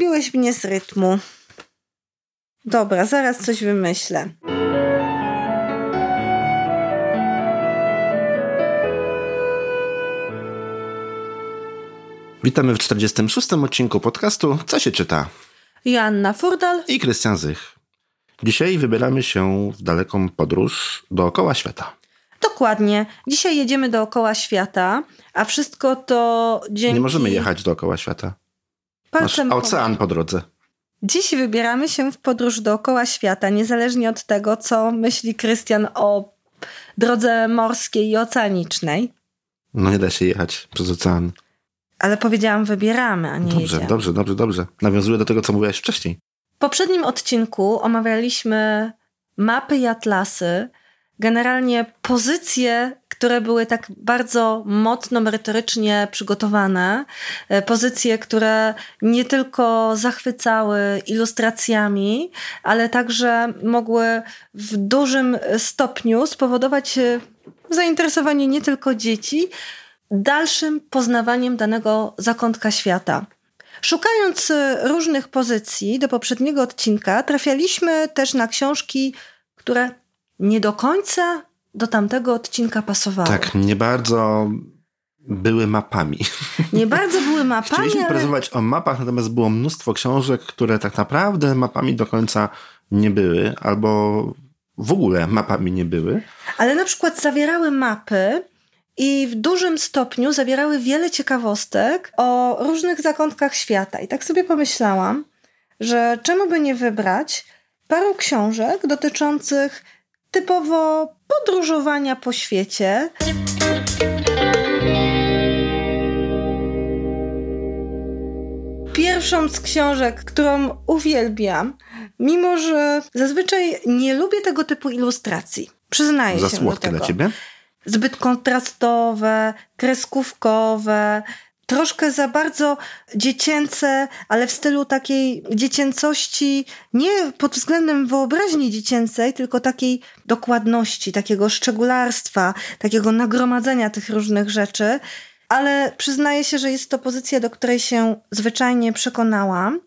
Wybiłeś mnie z rytmu. Dobra, zaraz coś wymyślę. Witamy w 46. odcinku podcastu Co się czyta? Joanna Furdal i Krystian Zych. Dzisiaj wybieramy się w daleką podróż dookoła świata. Dokładnie. Dzisiaj jedziemy dookoła świata, a wszystko to dzięki... Nie możemy jechać dookoła świata. Masz ocean po drodze. Dziś wybieramy się w podróż dookoła świata, niezależnie od tego, co myśli Krystian o drodze morskiej i oceanicznej. No nie da się jechać przez ocean. Ale powiedziałam wybieramy, a nie Dobrze, jedziemy. dobrze, dobrze, dobrze. Nawiązuję do tego, co mówiłaś wcześniej. W poprzednim odcinku omawialiśmy mapy i atlasy, generalnie pozycje, które były tak bardzo mocno merytorycznie przygotowane, e, pozycje, które nie tylko zachwycały ilustracjami, ale także mogły w dużym stopniu spowodować e, zainteresowanie nie tylko dzieci, dalszym poznawaniem danego zakątka świata. Szukając e, różnych pozycji do poprzedniego odcinka, trafialiśmy też na książki, które nie do końca do tamtego odcinka pasowały. Tak, nie bardzo były mapami. Nie bardzo były mapami. Chcieliśmy ale... prezentować o mapach, natomiast było mnóstwo książek, które tak naprawdę mapami do końca nie były, albo w ogóle mapami nie były. Ale na przykład zawierały mapy, i w dużym stopniu zawierały wiele ciekawostek o różnych zakątkach świata. I tak sobie pomyślałam, że czemu by nie wybrać paru książek dotyczących typowo podróżowania po świecie. Pierwszą z książek, którą uwielbiam, mimo że zazwyczaj nie lubię tego typu ilustracji. Przyznaję Za się słodkie do tego. dla ciebie? Zbyt kontrastowe, kreskówkowe, troszkę za bardzo dziecięce, ale w stylu takiej dziecięcości, nie pod względem wyobraźni dziecięcej, tylko takiej dokładności, takiego szczególarstwa, takiego nagromadzenia tych różnych rzeczy. Ale przyznaję się, że jest to pozycja, do której się zwyczajnie przekonałam.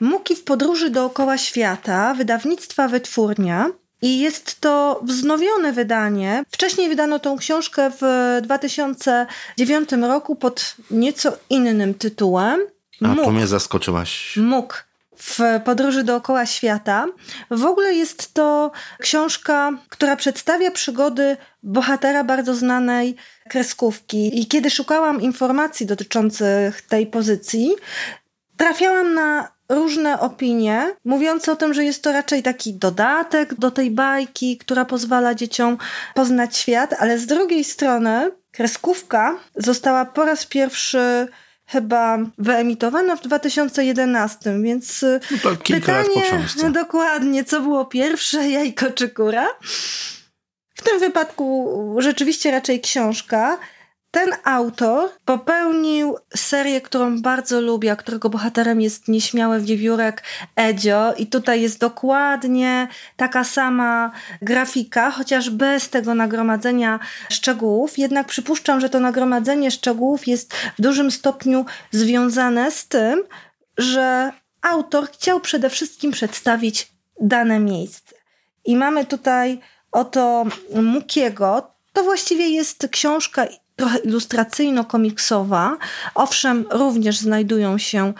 Muki w podróży dookoła świata, wydawnictwa Wytwórnia. I jest to wznowione wydanie. Wcześniej wydano tą książkę w 2009 roku pod nieco innym tytułem. A tu mnie zaskoczyłaś. Muk w podróży dookoła świata. W ogóle jest to książka, która przedstawia przygody bohatera bardzo znanej kreskówki. I kiedy szukałam informacji dotyczących tej pozycji, trafiałam na różne opinie, mówiące o tym, że jest to raczej taki dodatek do tej bajki, która pozwala dzieciom poznać świat, ale z drugiej strony kreskówka została po raz pierwszy chyba wyemitowana w 2011, więc no to kilka pytanie, dokładnie, co było pierwsze, jajko czy kura? W tym wypadku rzeczywiście raczej książka. Ten autor popełnił serię, którą bardzo lubię, a którego bohaterem jest nieśmiały wiewiórek Edzio i tutaj jest dokładnie taka sama grafika, chociaż bez tego nagromadzenia szczegółów. Jednak przypuszczam, że to nagromadzenie szczegółów jest w dużym stopniu związane z tym, że autor chciał przede wszystkim przedstawić dane miejsce. I mamy tutaj oto Mukiego. To właściwie jest książka trochę ilustracyjno-komiksowa. Owszem, również znajdują się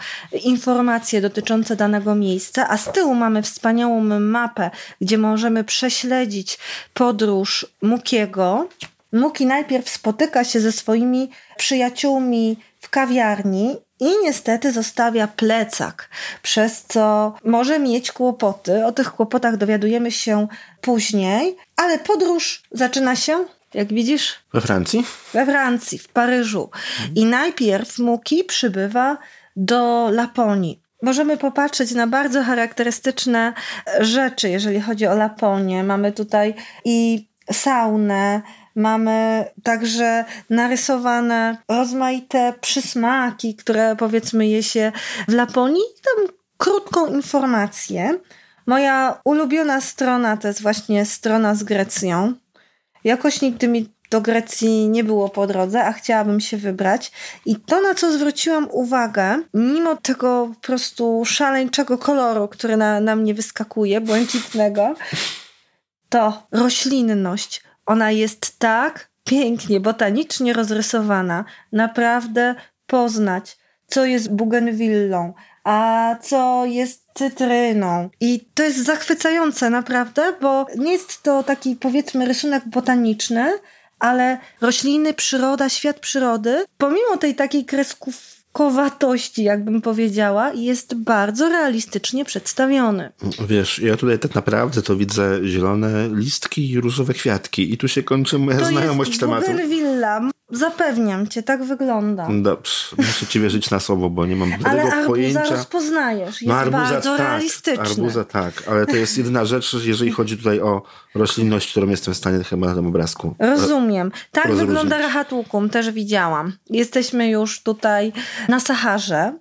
informacje dotyczące danego miejsca, a z tyłu mamy wspaniałą mapę, gdzie możemy prześledzić podróż Mukiego. Muki najpierw spotyka się ze swoimi przyjaciółmi w kawiarni i niestety zostawia plecak, przez co może mieć kłopoty. O tych kłopotach dowiadujemy się później, ale podróż zaczyna się jak widzisz? We Francji? We Francji, w Paryżu. I najpierw Muki przybywa do Laponii. Możemy popatrzeć na bardzo charakterystyczne rzeczy, jeżeli chodzi o Laponię. Mamy tutaj i saunę, mamy także narysowane rozmaite przysmaki, które powiedzmy je się w Laponii. Tam krótką informację. Moja ulubiona strona to jest właśnie strona z Grecją. Jakoś nigdy mi do Grecji nie było po drodze, a chciałabym się wybrać. I to, na co zwróciłam uwagę, mimo tego po prostu szaleńczego koloru, który na, na mnie wyskakuje, błękitnego, to roślinność. Ona jest tak pięknie, botanicznie rozrysowana. Naprawdę poznać, co jest bugenwillą, a co jest cytryną. I to jest zachwycające naprawdę, bo nie jest to taki powiedzmy rysunek botaniczny, ale rośliny, przyroda, świat przyrody, pomimo tej takiej kreskówki, kowatości, jakbym powiedziała, jest bardzo realistycznie przedstawiony. Wiesz, ja tutaj tak naprawdę to widzę zielone listki i różowe kwiatki i tu się kończy moja to znajomość jest tematu. Bougainvillea. Zapewniam cię, tak wygląda. Dobrze, muszę ci wierzyć na słowo, bo nie mam ale żadnego arbuza pojęcia. rozpoznajesz, jest No arbuza bardzo tak, realistyczny. arbuza tak, ale to jest jedyna rzecz, jeżeli chodzi tutaj o roślinność, którą jestem w stanie chyba na tym obrazku. Rozumiem. Tak rozróżnić. wygląda rachatukum, też widziałam. Jesteśmy już tutaj na Saharze,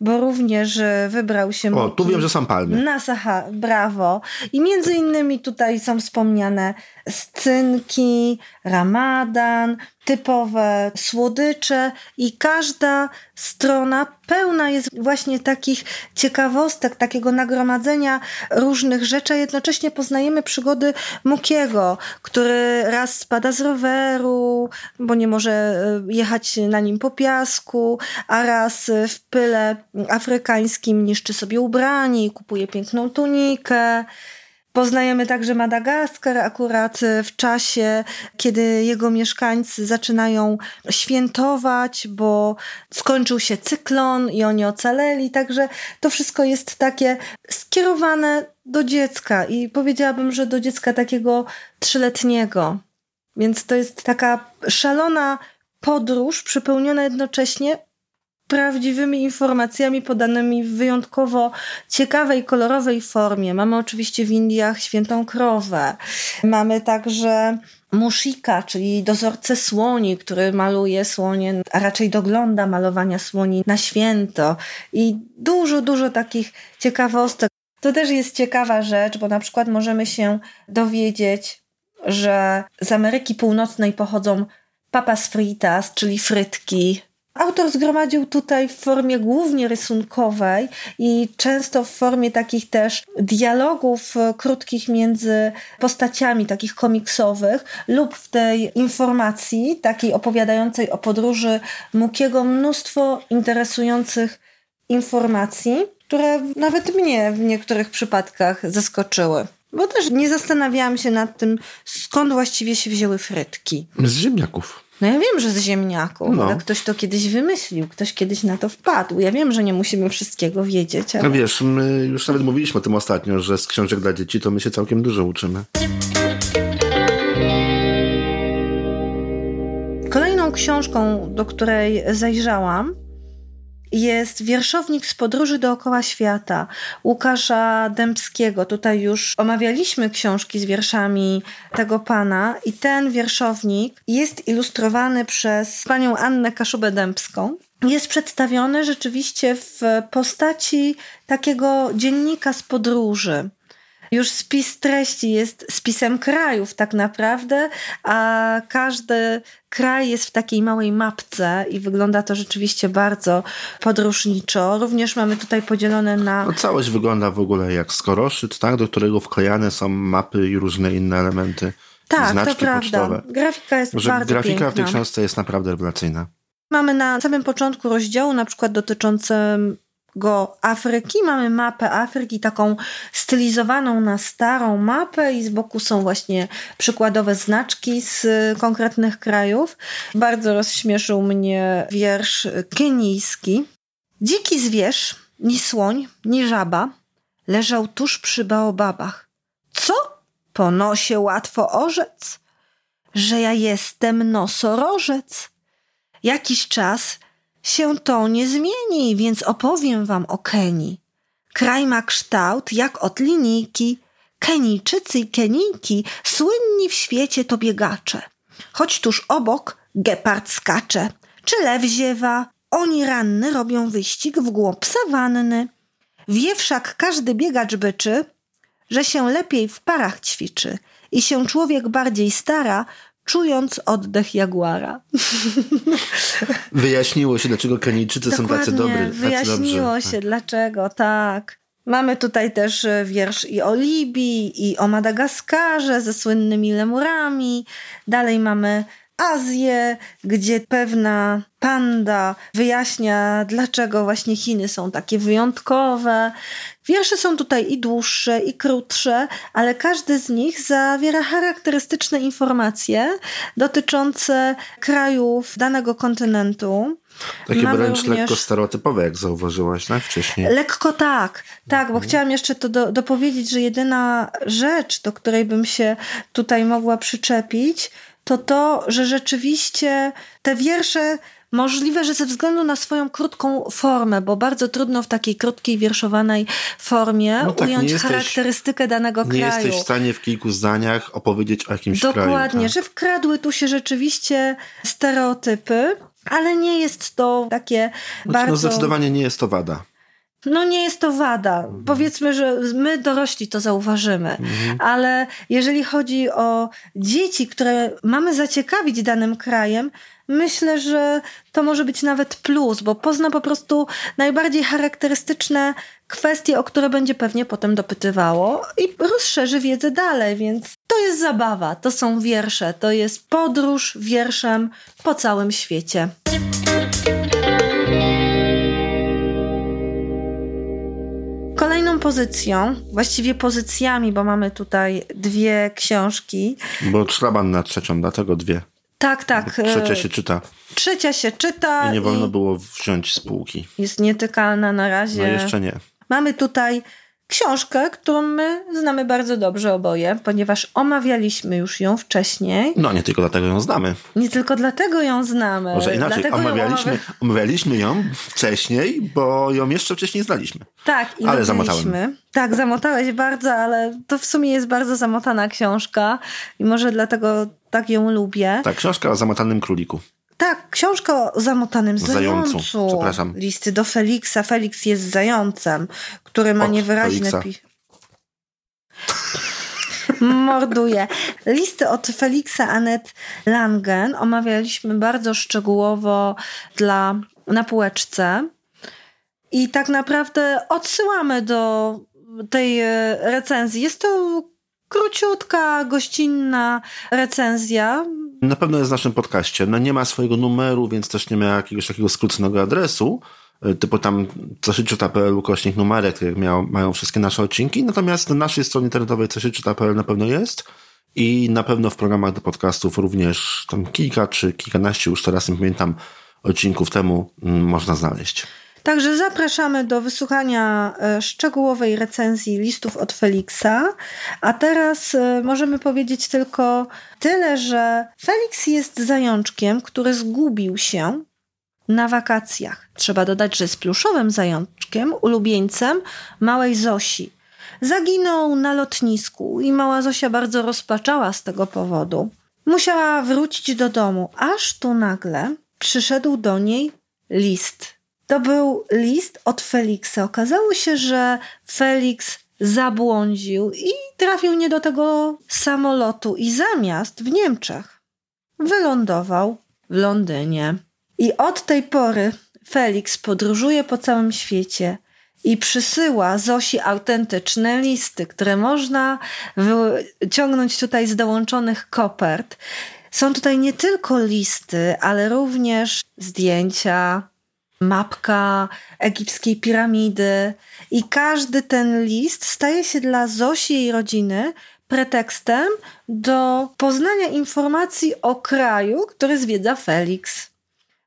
bo również e, wybrał się O, tu wiem, że są palmy. na Sahar, brawo. I między innymi tutaj są wspomniane scynki, ramadan, typowe słodycze i każda strona pełna jest właśnie takich ciekawostek, takiego nagromadzenia różnych rzeczy, a jednocześnie poznajemy przygody Mukiego, który raz spada z roweru, bo nie może e, jechać na nim po piasku, a raz w pyle afrykańskim niszczy sobie ubranie i kupuje piękną tunikę. Poznajemy także Madagaskar akurat w czasie, kiedy jego mieszkańcy zaczynają świętować, bo skończył się cyklon i oni ocaleli. Także to wszystko jest takie skierowane do dziecka i powiedziałabym, że do dziecka takiego trzyletniego. Więc to jest taka szalona podróż, przepełniona jednocześnie prawdziwymi informacjami podanymi w wyjątkowo ciekawej, kolorowej formie. Mamy oczywiście w Indiach świętą krowę. Mamy także Mushika, czyli dozorcę słoni, który maluje słonie, a raczej dogląda malowania słoni na święto. I dużo, dużo takich ciekawostek. To też jest ciekawa rzecz, bo na przykład możemy się dowiedzieć, że z Ameryki Północnej pochodzą papas fritas, czyli frytki, Autor zgromadził tutaj w formie głównie rysunkowej i często w formie takich też dialogów e, krótkich między postaciami, takich komiksowych, lub w tej informacji, takiej opowiadającej o podróży Mukiego, mnóstwo interesujących informacji, które nawet mnie w niektórych przypadkach zaskoczyły. Bo też nie zastanawiałam się nad tym, skąd właściwie się wzięły frytki. Z ziemniaków. No ja wiem, że z ziemniaków, No. ale ktoś to kiedyś wymyślił, ktoś kiedyś na to wpadł. Ja wiem, że nie musimy wszystkiego wiedzieć, ale... No wiesz, my już nawet mówiliśmy o tym ostatnio, że z książek dla dzieci to my się całkiem dużo uczymy. Kolejną książką, do której zajrzałam, jest wierszownik z podróży dookoła świata Łukasza Dębskiego. Tutaj już omawialiśmy książki z wierszami tego pana i ten wierszownik jest ilustrowany przez panią Annę Kaszubę-Dębską. Jest przedstawiony rzeczywiście w postaci takiego dziennika z podróży. Już spis treści jest spisem krajów tak naprawdę, a każdy kraj jest w takiej małej mapce i wygląda to rzeczywiście bardzo podróżniczo. Również mamy tutaj podzielone na... No, całość wygląda w ogóle jak skoroszyt, tak? do którego wklejane są mapy i różne inne elementy. Tak, znaczki to prawda. pocztowe. Grafika jest Że bardzo grafika piękna. w tej książce jest naprawdę rewelacyjna. Mamy na samym początku rozdziału, na przykład dotyczącego Afryki, mamy mapę Afryki, taką stylizowaną na starą mapę i z boku są właśnie przykładowe znaczki z konkretnych krajów. Bardzo rozśmieszył mnie wiersz kenijski. Dziki zwierz, ni słoń, ni żaba leżał tuż przy baobabach. Co? Po nosie łatwo orzec, że ja jestem nosorożec. Jakiś czas się to nie zmieni, więc opowiem wam o Kenii. Kraj ma kształt jak od linijki. Kenijczycy i Kenijki, słynni w świecie to biegacze. Choć tuż obok gepard skacze, czy lew ziewa, oni ranny robią wyścig w głąb sawanny. Wie wszak każdy biegacz byczy, że się lepiej w parach ćwiczy i się człowiek bardziej stara, czując oddech jaguara. Wyjaśniło się, dlaczego Kenijczycy są tacy dobrzy. Wyjaśniło tacy się, dlaczego, tak. Mamy tutaj też e, wiersz i o Libii, i o Madagaskarze ze słynnymi lemurami. Dalej mamy Azję, gdzie pewna panda wyjaśnia, dlaczego właśnie Chiny są takie wyjątkowe. Wiersze są tutaj i dłuższe, i krótsze, ale każdy z nich zawiera charakterystyczne informacje dotyczące krajów danego kontynentu. Takie Mamy wręcz również... lekko stereotypowe, jak zauważyłaś, tak? Wcześniej. Lekko tak, tak, bo mhm. chciałam jeszcze to do, dopowiedzieć, że jedyna rzecz, do której bym się tutaj mogła przyczepić, to to, że rzeczywiście te wiersze Możliwe, że ze względu na swoją krótką formę, bo bardzo trudno w takiej krótkiej, wierszowanej formie no tak, ująć jesteś, charakterystykę danego nie kraju. Nie jesteś w stanie w kilku zdaniach opowiedzieć o jakimś Dokładnie, kraju. Dokładnie, tak? że wkradły tu się rzeczywiście stereotypy, ale nie jest to takie znaczy, no, bardzo... No zdecydowanie nie jest to wada. No nie jest to wada. Mhm. Powiedzmy, że my dorośli to zauważymy, mhm. ale jeżeli chodzi o dzieci, które mamy zaciekawić danym krajem, myślę, że to może być nawet plus, bo pozna po prostu najbardziej charakterystyczne kwestie, o które będzie pewnie potem dopytywało i rozszerzy wiedzę dalej, więc to jest zabawa, to są wiersze, to jest podróż wierszem po całym świecie. Pozycją, właściwie pozycjami, bo mamy tutaj dwie książki. Bo szlaban na trzecią, dlatego dwie. Tak, tak. Trzecia e, się czyta. Trzecia się czyta. I nie wolno i było wziąć spółki. Jest nietykalna na razie. No jeszcze nie. Mamy tutaj książkę, którą my znamy bardzo dobrze oboje, ponieważ omawialiśmy już ją wcześniej. No, nie tylko dlatego ją znamy. Nie tylko dlatego ją znamy. Może inaczej, omawialiśmy, ją omawialiśmy ją wcześniej, bo ją jeszcze wcześniej znaliśmy. Tak, i ale zamotałem. Tak, zamotałeś bardzo, ale to w sumie jest bardzo zamotana książka i może dlatego tak ją lubię. Tak, książka o zamotanym króliku. Tak, książka o zamotanym zającu. zającu. Przepraszam. Listy do Feliksa. Felix jest zającem, który ma Od niewyraźne... Pi- Morduje. Listy od Feliksa Anet Langen omawialiśmy bardzo szczegółowo dla na półeczce. I tak naprawdę odsyłamy do tej e, recenzji. Jest to króciutka, gościnna recenzja. Na pewno jest w naszym podcaście. No nie ma swojego numeru, więc też nie ma jakiegoś takiego skróconego adresu, e, typu tam coszyczyta.pl ukośnik numerek, które miał, mają wszystkie nasze odcinki. Natomiast na naszej stronie internetowej coszyczyta.pl na pewno jest. I na pewno w programach do podcastów również tam kilka czy kilkanaście, już teraz nie pamiętam, odcinków temu mm, można znaleźć. Także zapraszamy do wysłuchania e, szczegółowej recenzji listów od Feliksa. A teraz e, możemy powiedzieć tylko tyle, że Felix jest zajączkiem, który zgubił się na wakacjach. Trzeba dodać, że jest pluszowym zajączkiem, ulubieńcem małej Zosi. Zaginął na lotnisku i mała Zosia bardzo rozpaczała z tego powodu. Musiała wrócić do domu, aż tu nagle przyszedł do niej list to był list od Feliksa. Okazało się, że Felix zabłądził i trafił nie do tego samolotu i zamiast w Niemczech wylądował w Londynie. I od tej pory Felix podróżuje po całym świecie i przysyła Zosi autentyczne listy, które można wyciągnąć tutaj z dołączonych kopert. Są tutaj nie tylko listy, ale również zdjęcia, mapka egipskiej piramidy. I każdy ten list staje się dla Zosi i jej rodziny pretekstem do poznania informacji o kraju, który zwiedza Felix.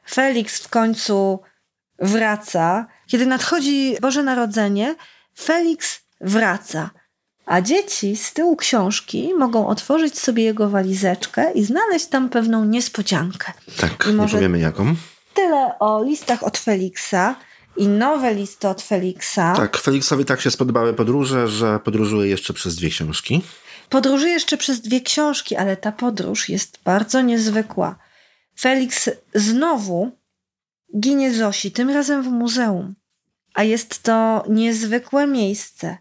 Felix w końcu wraca. Kiedy nadchodzi Boże Narodzenie, Felix wraca. A dzieci z tyłu książki mogą otworzyć sobie jego walizeczkę i znaleźć tam pewną niespodziankę. Tak, I może... nie powiemy jaką tyle o listach od Feliksa i nowe listy od Feliksa. Tak, Feliksowi tak się spodobały podróże, że podróżuje jeszcze przez dwie książki. Podróżuje jeszcze przez dwie książki, ale ta podróż jest bardzo niezwykła. Felix znowu ginie Zosi, tym razem w muzeum. A jest to niezwykłe miejsce.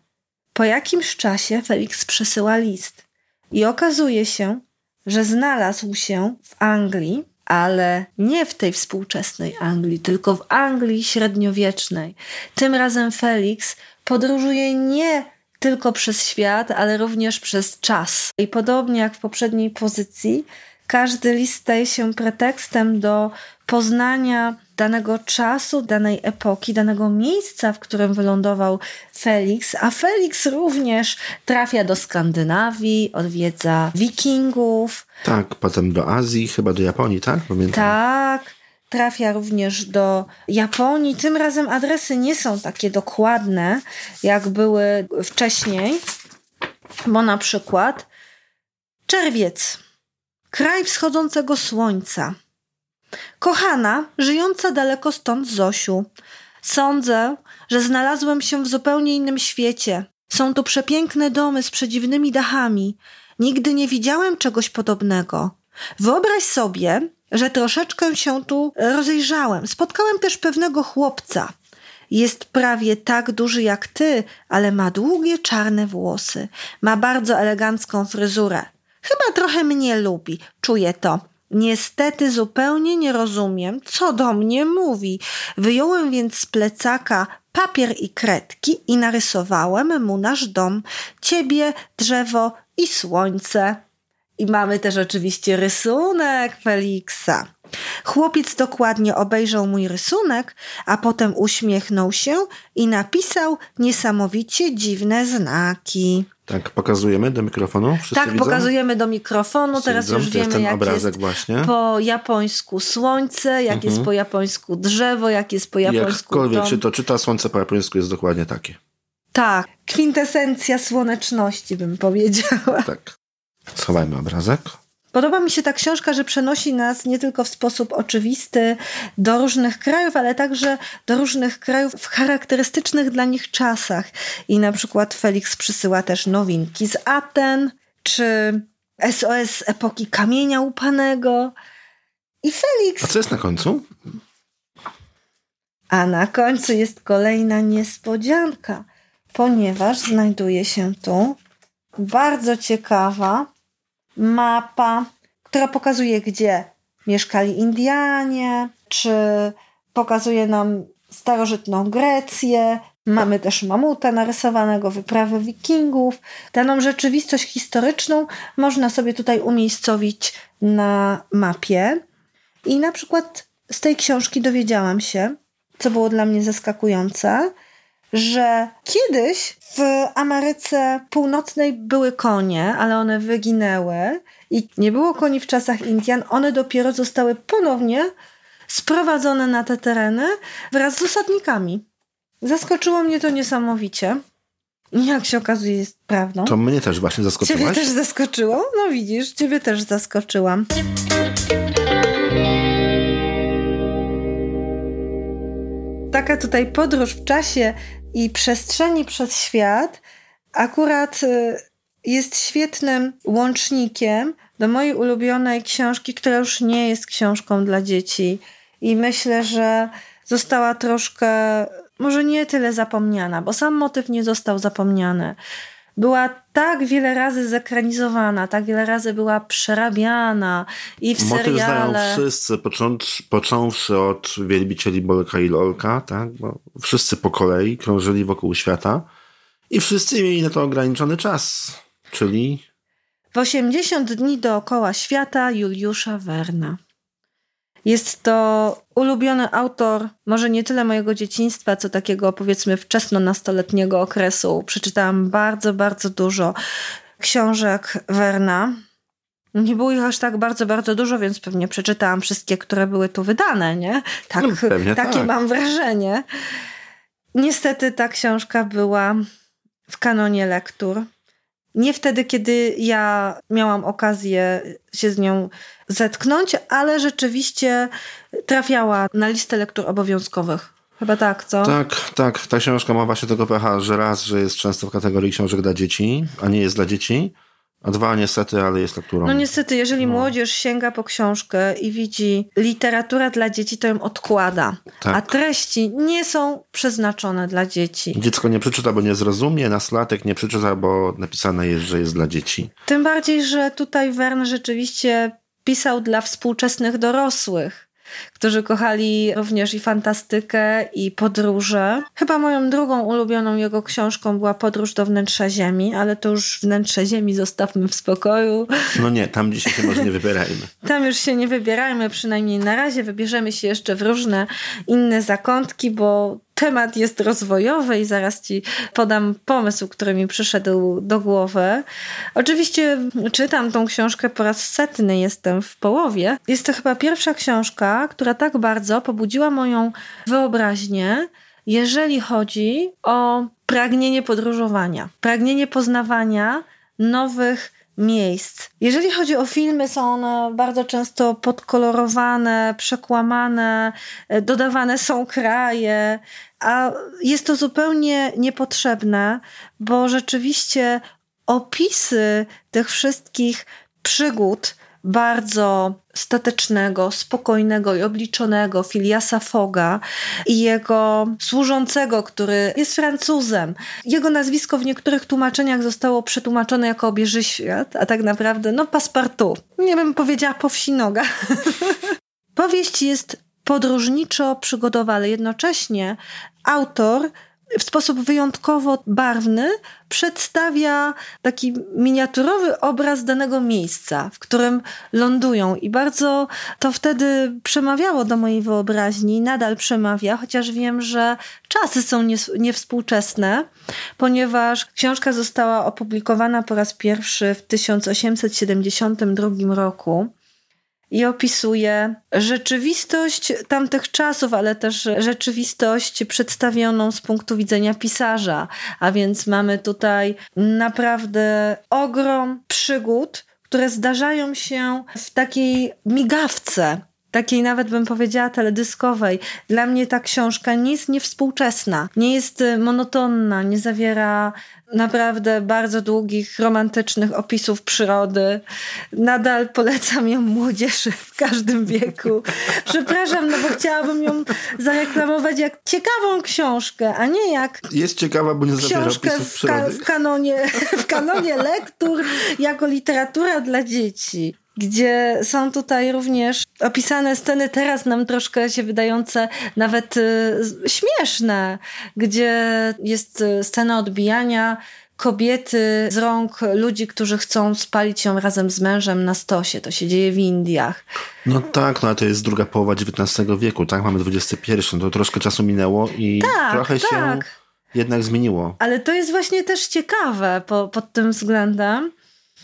Po jakimś czasie Felix przesyła list i okazuje się, że znalazł się w Anglii, ale nie w tej współczesnej Anglii, tylko w Anglii średniowiecznej. Tym razem Felix podróżuje nie tylko przez świat, ale również przez czas. I podobnie jak w poprzedniej pozycji, każdy list staje się pretekstem do poznania danego czasu, danej epoki, danego miejsca, w którym wylądował Felix, a Felix również trafia do Skandynawii, odwiedza wikingów. Tak, potem do Azji, chyba do Japonii, tak? Pamiętam. Tak, trafia również do Japonii. Tym razem adresy nie są takie dokładne, jak były wcześniej, bo na przykład czerwiec, kraj wschodzącego słońca. Kochana, żyjąca daleko stąd Zosiu, sądzę, że znalazłem się w zupełnie innym świecie. Są tu przepiękne domy z przedziwnymi dachami. Nigdy nie widziałem czegoś podobnego. Wyobraź sobie, że troszeczkę się tu rozejrzałem. Spotkałem też pewnego chłopca. Jest prawie tak duży jak ty, ale ma długie czarne włosy. Ma bardzo elegancką fryzurę. Chyba trochę mnie lubi, czuję to. Niestety zupełnie nie rozumiem, co do mnie mówi. Wyjąłem więc z plecaka papier i kredki i narysowałem mu nasz dom, ciebie, drzewo i słońce. I mamy też oczywiście rysunek Feliksa. Chłopiec dokładnie obejrzał mój rysunek, a potem uśmiechnął się i napisał niesamowicie dziwne znaki. Tak, pokazujemy do mikrofonu? Wszyscy tak, widzą? pokazujemy do mikrofonu. Wszyscy Teraz widzą? już wiemy, jest jak jest właśnie. po japońsku słońce, jak mhm. jest po japońsku drzewo, jak jest po japońsku Jakkolwiek dom. się to czyta, słońce po japońsku jest dokładnie takie. Tak, kwintesencja słoneczności bym powiedziała. Tak. Schowajmy obrazek. Podoba mi się ta książka, że przenosi nas nie tylko w sposób oczywisty do różnych krajów, ale także do różnych krajów w charakterystycznych dla nich czasach. I na przykład Felix przysyła też nowinki z Aten, czy SOS epoki kamienia upanego. I Felix. A co jest na końcu? A na końcu jest kolejna niespodzianka, ponieważ znajduje się tu bardzo ciekawa mapa, która pokazuje, gdzie mieszkali Indianie, czy pokazuje nam starożytną Grecję. Mamy też mamuta narysowanego, wyprawy wikingów. Daną rzeczywistość historyczną można sobie tutaj umiejscowić na mapie. I na przykład z tej książki dowiedziałam się, co było dla mnie zaskakujące, że kiedyś w Ameryce Północnej były konie, ale one wyginęły i nie było koni w czasach Indian. One dopiero zostały ponownie sprowadzone na te tereny wraz z osadnikami. Zaskoczyło mnie to niesamowicie. Jak się okazuje, jest prawdą. To mnie też właśnie zaskoczyło. Ciebie też zaskoczyło? No widzisz, ciebie też zaskoczyłam. Taka tutaj podróż w czasie i przestrzeni przez świat akurat y, jest świetnym łącznikiem do mojej ulubionej książki, która już nie jest książką dla dzieci. I myślę, że została troszkę, może nie tyle zapomniana, bo sam motyw nie został zapomniany. Była tak wiele razy zekranizowana, tak wiele razy była przerabiana i w Motyw seriale. znają wszyscy, począwszy, począwszy od wielbicieli Bolka i Lolka, tak? Bo wszyscy po kolei krążyli wokół świata i wszyscy mieli na to ograniczony czas, czyli... W 80 dni dookoła świata Juliusza Werna. Jest to ulubiony autor, może nie tyle mojego dzieciństwa, co takiego powiedzmy wczesno-nastoletniego okresu. Przeczytałam bardzo, bardzo dużo książek Werna. Nie było ich aż tak bardzo, bardzo dużo, więc pewnie przeczytałam wszystkie, które były tu wydane, nie? Tak, no, takie tak. mam wrażenie. Niestety ta książka była w kanonie lektur. Nie wtedy, kiedy ja miałam okazję się z nią zetknąć, ale rzeczywiście trafiała na listę lektur obowiązkowych. Chyba tak, co? Tak, tak. Ta książka ma właśnie tego pecha, że raz, że jest często w kategorii książek dla dzieci, a nie jest dla dzieci. A dwa niestety, ale jest lekturą. No niestety, jeżeli no. młodzież sięga po książkę i widzi literatura dla dzieci, to ją odkłada. Tak. A treści nie są przeznaczone dla dzieci. Dziecko nie przeczyta, bo nie zrozumie, nastolatek nie przeczyta, bo napisane jest, że jest dla dzieci. Tym bardziej, że tutaj Wern rzeczywiście pisał dla współczesnych dorosłych którzy kochali również i fantastykę, i podróże. Chyba moją drugą ulubioną jego książką była Podróż do wnętrza Ziemi, ale to już wnętrze Ziemi zostawmy w spokoju. No nie, tam dzisiaj się może nie wybierajmy. tam już się nie wybierajmy, przynajmniej na razie. Wybierzemy się jeszcze w różne inne zakątki, bo temat jest rozwojowy i zaraz Ci podam pomysł, który mi przyszedł do głowy. Oczywiście czytam tą książkę po raz setny, jestem w połowie. Jest to chyba pierwsza książka, która tak bardzo pobudziła moją wyobraźnię, jeżeli chodzi o pragnienie podróżowania, pragnienie poznawania nowych miejsc. Jeżeli chodzi o filmy, są one bardzo często podkolorowane, przekłamane, e, dodawane są kraje, a jest to zupełnie niepotrzebne, bo rzeczywiście opisy tych wszystkich przygód bardzo statecznego, spokojnego i obliczonego Filiasa Foga i jego służącego, który jest Francuzem. Jego nazwisko w niektórych tłumaczeniach zostało przetłumaczone jako obieży świat, a tak naprawdę no passepartout. Nie bym powiedziała po wsi noga. Powieść jest podróżniczo-przygodowa, ale jednocześnie autor w sposób wyjątkowo barwny przedstawia taki miniaturowy obraz danego miejsca, w którym lądują. I bardzo to wtedy przemawiało do mojej wyobraźni, nadal przemawia, chociaż wiem, że czasy są niewspółczesne, ponieważ książka została opublikowana po raz pierwszy w 1872 roku i opisuje rzeczywistość tamtych czasów, ale też rzeczywistość przedstawioną z punktu widzenia pisarza. A więc mamy tutaj naprawdę ogrom przygód, które zdarzają się w takiej migawce takiej nawet bym powiedziała teledyskowej. Dla mnie ta książka nie jest niewspółczesna, nie jest monotonna, nie zawiera naprawdę bardzo długich, romantycznych opisów przyrody. Nadal polecam ją młodzieży w każdym wieku. Przepraszam, no bo chciałabym ją zareklamować jak ciekawą książkę, a nie jak jest ciekawa, bo nie zawiera opisów w, ka w, kanonie, w kanonie lektur jako literatura dla dzieci gdzie są tutaj również opisane sceny teraz nam troszkę się wydające nawet y, śmieszne, gdzie jest y, scena odbijania kobiety z rąk ludzi, którzy chcą spalić ją razem z mężem na stosie. To się dzieje w Indiach. No tak, no ale to jest druga połowa XIX wieku, tak? Mamy XXI, to troszkę czasu minęło i tak, trochę tak. się jednak zmieniło. Ale to jest właśnie też ciekawe po, pod tym względem,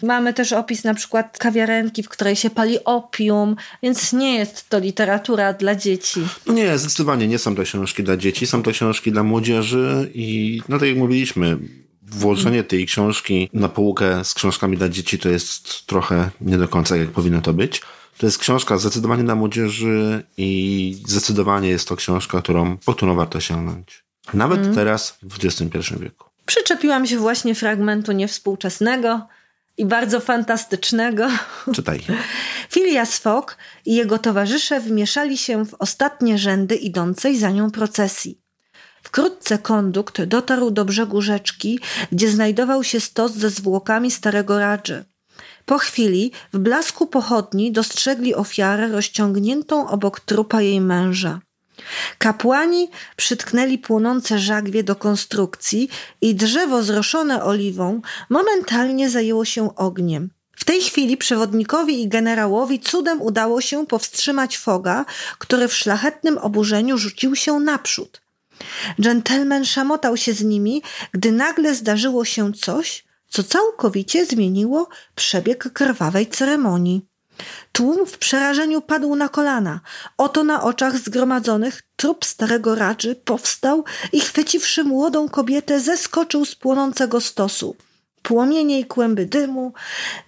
Mamy też opis na przykład kawiarenki, w której się pali opium, więc nie jest to literatura dla dzieci. No nie, zdecydowanie nie są to książki dla dzieci, są to książki dla młodzieży i no tak jak mówiliśmy, włożenie tej książki na półkę z książkami dla dzieci to jest trochę nie do końca jak powinno to być. To jest książka zdecydowanie dla młodzieży i zdecydowanie jest to książka, którą, po którą warto sięgnąć. Nawet mm. teraz w XXI wieku. Przyczepiłam się właśnie fragmentu niewspółczesnego, i bardzo fantastycznego. Czytaj. Phileas Fogg i jego towarzysze wmieszali się w ostatnie rzędy idącej za nią procesji. Wkrótce kondukt dotarł do brzegu rzeczki, gdzie znajdował się stos ze zwłokami starego Radży. Po chwili w blasku pochodni dostrzegli ofiarę rozciągniętą obok trupa jej męża. Kapłani przytknęli płonące żagwie do konstrukcji i drzewo zroszone oliwą momentalnie zajęło się ogniem. W tej chwili przewodnikowi i generałowi cudem udało się powstrzymać foga, który w szlachetnym oburzeniu rzucił się naprzód. Dżentelmen szamotał się z nimi, gdy nagle zdarzyło się coś, co całkowicie zmieniło przebieg krwawej ceremonii. Tłum w przerażeniu padł na kolana. Oto na oczach zgromadzonych trup starego radży powstał i chwyciwszy młodą kobietę zeskoczył z płonącego stosu. Płomienie i kłęby dymu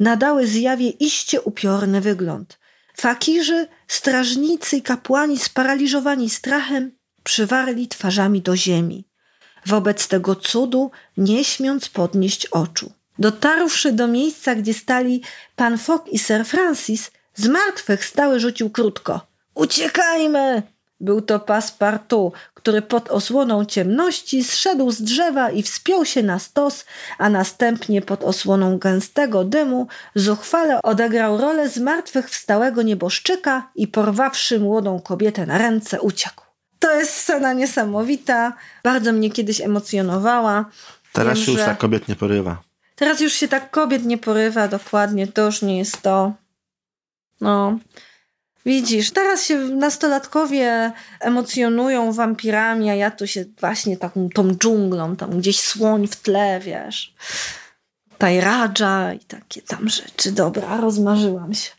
nadały zjawie iście upiorny wygląd. Fakirzy, strażnicy i kapłani sparaliżowani strachem przywarli twarzami do ziemi. Wobec tego cudu nie śmiąc podnieść oczu. Dotarłszy do miejsca, gdzie stali pan Fogg i Sir Francis, z martwych stały rzucił krótko. Uciekajmy! Był to paspartu, który pod osłoną ciemności zszedł z drzewa i wspiął się na stos, a następnie pod osłoną gęstego dymu zuchwale odegrał rolę zmartwychwstałego nieboszczyka i porwawszy młodą kobietę na ręce uciekł. To jest scena niesamowita, bardzo mnie kiedyś emocjonowała. Teraz Wiem, już że- tak kobiet nie porywa. Teraz już się tak kobiet nie porywa dokładnie, to już nie jest to. No. Widzisz, teraz się nastolatkowie emocjonują wampirami, a ja tu się właśnie taką tą dżunglą, tam gdzieś słoń w tle, wiesz. Tajradża i takie tam rzeczy. Dobra, rozmarzyłam się.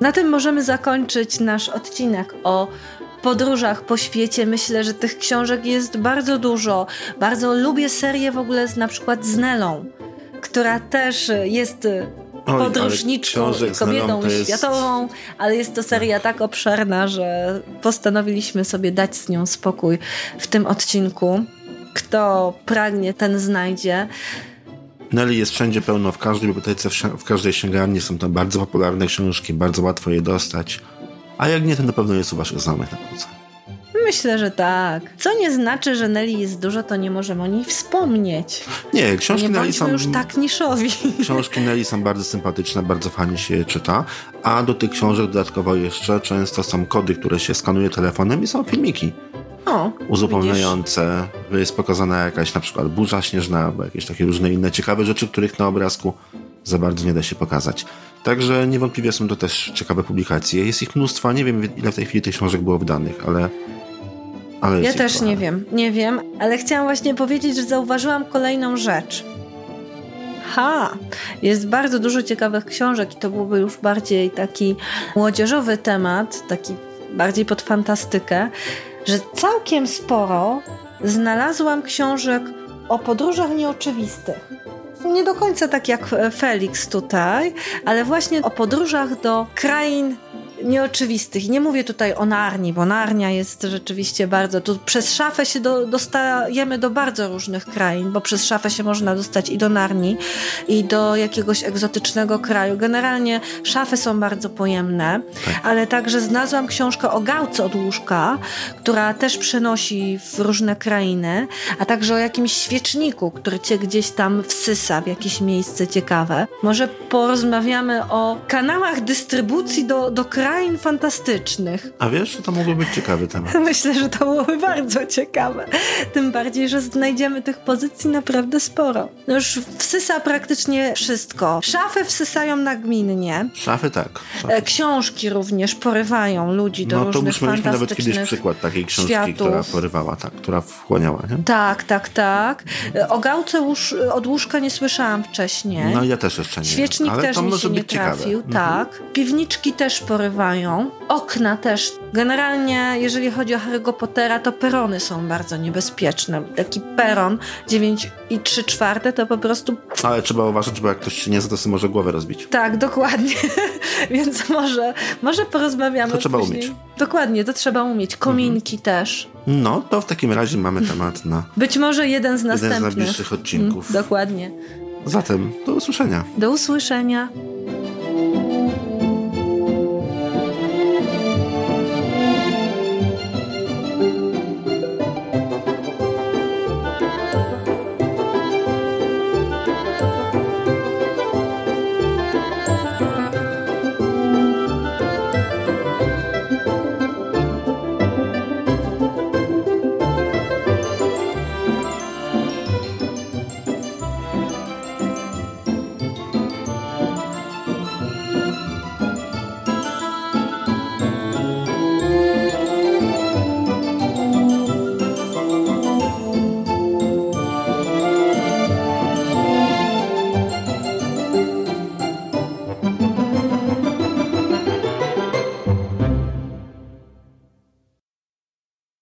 Na tym możemy zakończyć nasz odcinek o podróżach po świecie. Myślę, że tych książek jest bardzo dużo. Bardzo lubię serię w ogóle z, na przykład z Nelą, która też jest Oj, ale podróżniczką, Nelą kobietą jest- światową, ale jest to seria tak obszerna, że postanowiliśmy sobie dać z nią spokój w tym odcinku. Kto pragnie, ten znajdzie. Nelly jest wszędzie pełno, w każdej bibliotece, w każdej księgarni są tam bardzo popularne książki, bardzo łatwo je dostać. A jak nie, to na pewno jest u waszych znajomych na półce. Myślę, że tak. Co nie znaczy, że Nelly jest dużo, to nie możemy o niej wspomnieć. Nie, książki Nie Nelly są... już tak niszowi. Książki Nelly są bardzo sympatyczne, bardzo fajnie się je czyta, a do tych książek dodatkowo jeszcze często są kody, które się skanuje telefonem i są filmiki O, uzupełniające. Jest pokazana jakaś na przykład burza śnieżna, albo jakieś takie różne inne ciekawe rzeczy, których na obrazku za bardzo nie da się pokazać. Także niewątpliwie są to też ciekawe publikacje. Jest ich mnóstwo, nie wiem ile w tej chwili tych książek było wydanych, ale... ale Ja też trochę. nie wiem, nie wiem, ale chciałam właśnie powiedzieć, że zauważyłam kolejną rzecz. Ha! Jest bardzo dużo ciekawych książek i to byłby już bardziej taki młodzieżowy temat, taki bardziej pod fantastykę, że całkiem sporo znalazłam książek o podróżach nieoczywistych. Nie do końca tak jak e, Felix tutaj, ale właśnie o podróżach do krain nieoczywistych. I nie mówię tutaj o Narni, bo Narnia jest rzeczywiście bardzo. Tu przez szafę się do, dostajemy do bardzo różnych krain, bo przez szafę się można dostać i do Narni, i do jakiegoś egzotycznego kraju. Generalnie szafy są bardzo pojemne, ale także znalazłam książkę o gałce od łóżka, która też przenosi w różne krainy, a także o jakimś świeczniku, który cię gdzieś tam wsysa w jakieś miejsce ciekawe. Może porozmawiamy o kanałach dystrybucji do, do krain fantastycznych. A wiesz, że to mógłby być ciekawy temat. Myślę, że to byłoby bardzo ciekawe. Tym bardziej, że znajdziemy tych pozycji naprawdę sporo. No już wsysa praktycznie wszystko. Szafy wsysają nagminnie. Szafy tak. Szafy. E, Książki również porywają ludzi do No to różnych już mieliśmy nawet kiedyś fantastycznych przykład takiej książki, światów. która porywała, tak, która wchłaniała, nie? Tak, tak, tak. E, O gałce łóż, od łóżka nie słyszałam wcześniej. No ja też jeszcze nie. Świecznik ale też to mi się nie być ciekawe. trafił, Mhm. tak. Piwniczki też porywają. Okna też. Generalnie, jeżeli chodzi o Harry'ego Pottera, to perony są bardzo niebezpieczne. Taki peron 9 i 3 czwarte to po prostu Ale trzeba uważać, bo jak ktoś się nie zna, to może głowę rozbić. tak, dokładnie. Więc może, może porozmawiamy. To trzeba później. umieć. Dokładnie, to trzeba umieć. Kominki też. No, to w takim razie mamy temat na Być może jeden z jeden z następnych. najbliższych odcinków. Mm, dokładnie. Zatem do usłyszenia. Do usłyszenia.